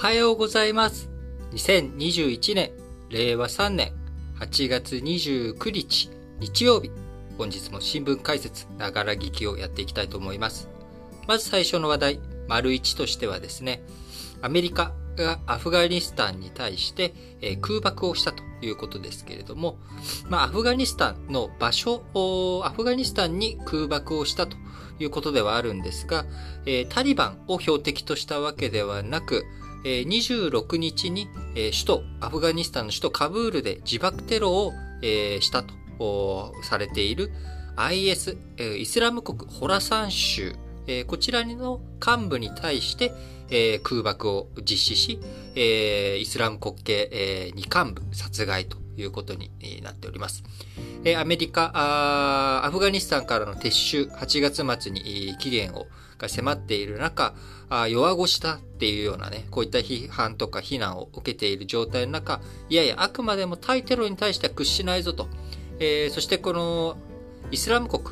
はようございます。2021年、令和3年8月29日、日曜日。本日も新聞解説、ながら聞きをやっていきたいと思います。まず最初の話題、丸1としてはですね、アメリカがアフガニスタンに対して、空爆をしたということですけれども、まあ、アフガニスタンの場所、アフガニスタンに空爆をしたということではあるんですが、タリバンを標的としたわけではなく、26日に、首都、アフガニスタンの首都カブールで自爆テロを、したとされている IS、イスラム国ホラサン州、こちらの幹部に対して、空爆を実施し、イスラム国系、2、幹部殺害と。いうことになっております。アメリカ、アフガニスタンからの撤収、8月末に期限をが迫っている中、弱腰だっていうようなね、こういった批判とか非難を受けている状態の中、いやいや、あくまでも対テロに対しては屈しないぞと。えー、そしてこのイスラム国、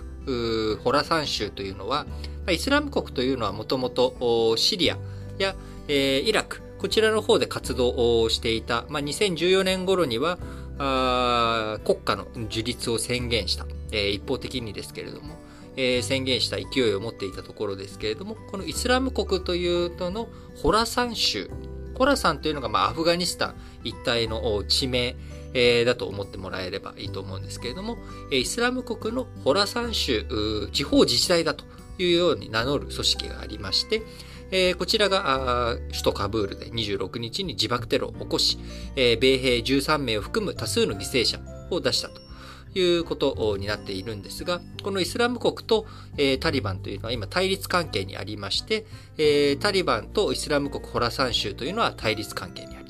ホラサン州というのは、イスラム国というのはもともとシリアや、えー、イラク、こちらの方で活動をしていた、まあ、2014年頃には国家の樹立を宣言した、えー、一方的にですけれども、えー、宣言した勢いを持っていたところですけれども、このイスラム国というののホラサン州、ホラサンというのが、まあ、アフガニスタン一帯の地名、えー、だと思ってもらえればいいと思うんですけれども、イスラム国のホラサン州、地方自治体だというように名乗る組織がありまして、えー、こちらが首都カブールで26日に自爆テロを起こし、えー、米兵13名を含む多数の犠牲者を出したということになっているんですが、このイスラム国と、えー、タリバンというのは今対立関係にありまして、えー、タリバンとイスラム国ホラサン州というのは対立関係にある。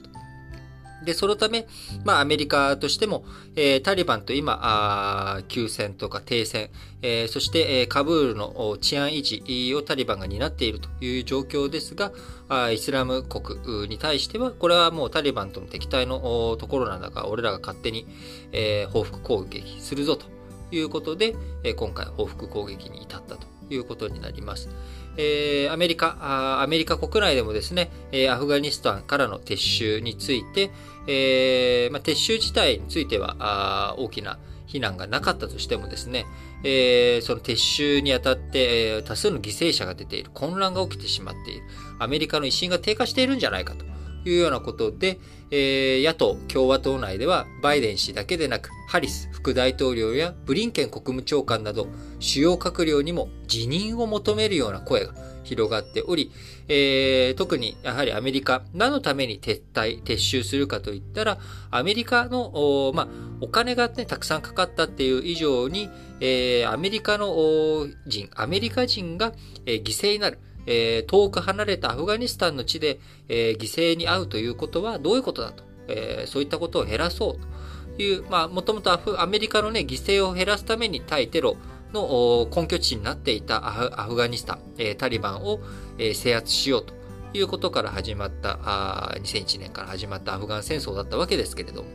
で、そのため、まあ、アメリカとしても、えー、タリバンと今、あ休戦とか停戦、えー、そして、えー、カブールの治安維持をタリバンが担っているという状況ですが、あイスラム国に対しては、これはもうタリバンとの敵対のところなんだから、俺らが勝手に、えー、報復攻撃するぞということで、えー、今回報復攻撃に至ったということになります。えー、アメリカアメリカ国内でもですね、え、アフガニスタンからの撤収について、えーまあ、撤収自体については大きな非難がなかったとしてもですね、えー、その撤収にあたって、え、多数の犠牲者が出ている、混乱が起きてしまっている、アメリカの威信が低下しているんじゃないかと。いうようなことで、えー、野党・共和党内ではバイデン氏だけでなく、ハリス副大統領やブリンケン国務長官など主要閣僚にも辞任を求めるような声が広がっており、えー、特にやはりアメリカ、何のために撤退、撤収するかといったら、アメリカの、おまあ、お金がね、たくさんかかったっていう以上に、えー、アメリカの人、アメリカ人が、え、犠牲になる。えー、遠く離れたアフガニスタンの地で、えー、犠牲に遭うということはどういうことだと、えー、そういったことを減らそうという、まあ、もともとアメリカのね、犠牲を減らすために対テロの根拠地になっていたアフガニスタン、えー、タリバンを、えー、制圧しようということから始まった、あ2001年から始まったアフガン戦争だったわけですけれども、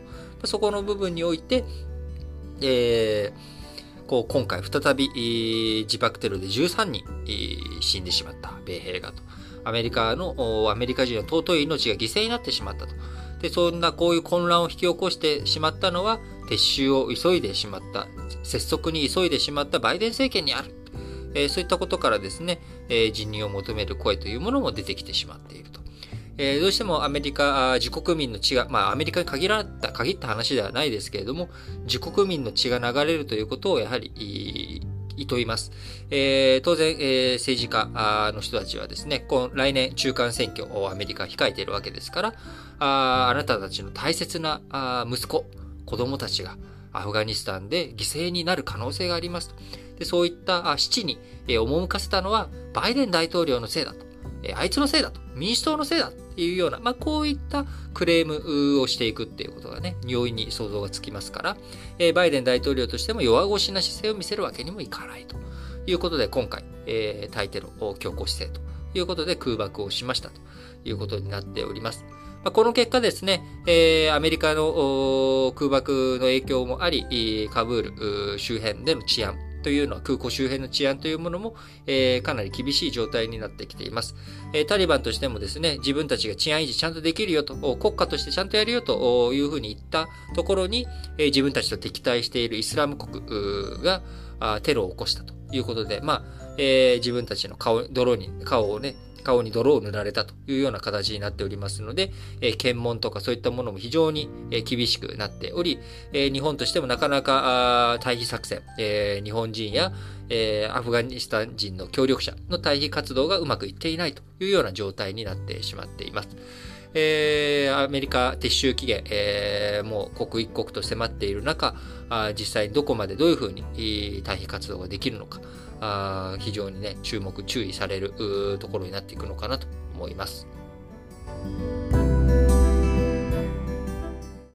そこの部分において、えー、こう今回再び、自爆テロで13人、死んでしまった米兵がと。アメリカの、アメリカ人の尊い命が犠牲になってしまったと。で、そんなこういう混乱を引き起こしてしまったのは、撤収を急いでしまった、拙速に急いでしまったバイデン政権にある。えー、そういったことからですね、え、辞任を求める声というものも出てきてしまっていると。えー、どうしてもアメリカ、自国民の血が、まあアメリカに限らた、限った話ではないですけれども、自国民の血が流れるということをやはり、いといます。えー、当然、えー、政治家の人たちはですね、この来年中間選挙をアメリカ控えているわけですから、ああなたたちの大切なあ息子、子供たちがアフガニスタンで犠牲になる可能性がありますと。でそういった死地に、えー、赴かせたのはバイデン大統領のせいだと。えあいつのせいだと。民主党のせいだっていうような、まあ、こういったクレームをしていくっていうことがね、容易に想像がつきますから、え、バイデン大統領としても弱腰な姿勢を見せるわけにもいかないということで、今回、えー、対テロ強硬姿勢ということで空爆をしましたということになっております。ま、この結果ですね、えー、アメリカの空爆の影響もあり、カブール周辺での治安、というのは空港周辺の治安というものも、えー、かなり厳しい状態になってきています。えー、タリバンとしてもですね、自分たちが治安維持ちゃんとできるよと、国家としてちゃんとやるよというふうに言ったところに、えー、自分たちと敵対しているイスラム国がテロを起こしたということで、まあ、えー、自分たちの顔、泥に、顔をね、顔に泥を塗られたというような形になっておりますので、え、検問とかそういったものも非常に、え、厳しくなっており、え、日本としてもなかなか退避作戦、え、日本人や、え、アフガニスタン人の協力者の退避活動がうまくいっていないというような状態になってしまっています。えー、アメリカ撤収期限、えー、もう刻一刻と迫っている中、あ実際どこまでどういうふうに退避活動ができるのか、あ非常にね、注目、注意されるところになっていくのかなと思います。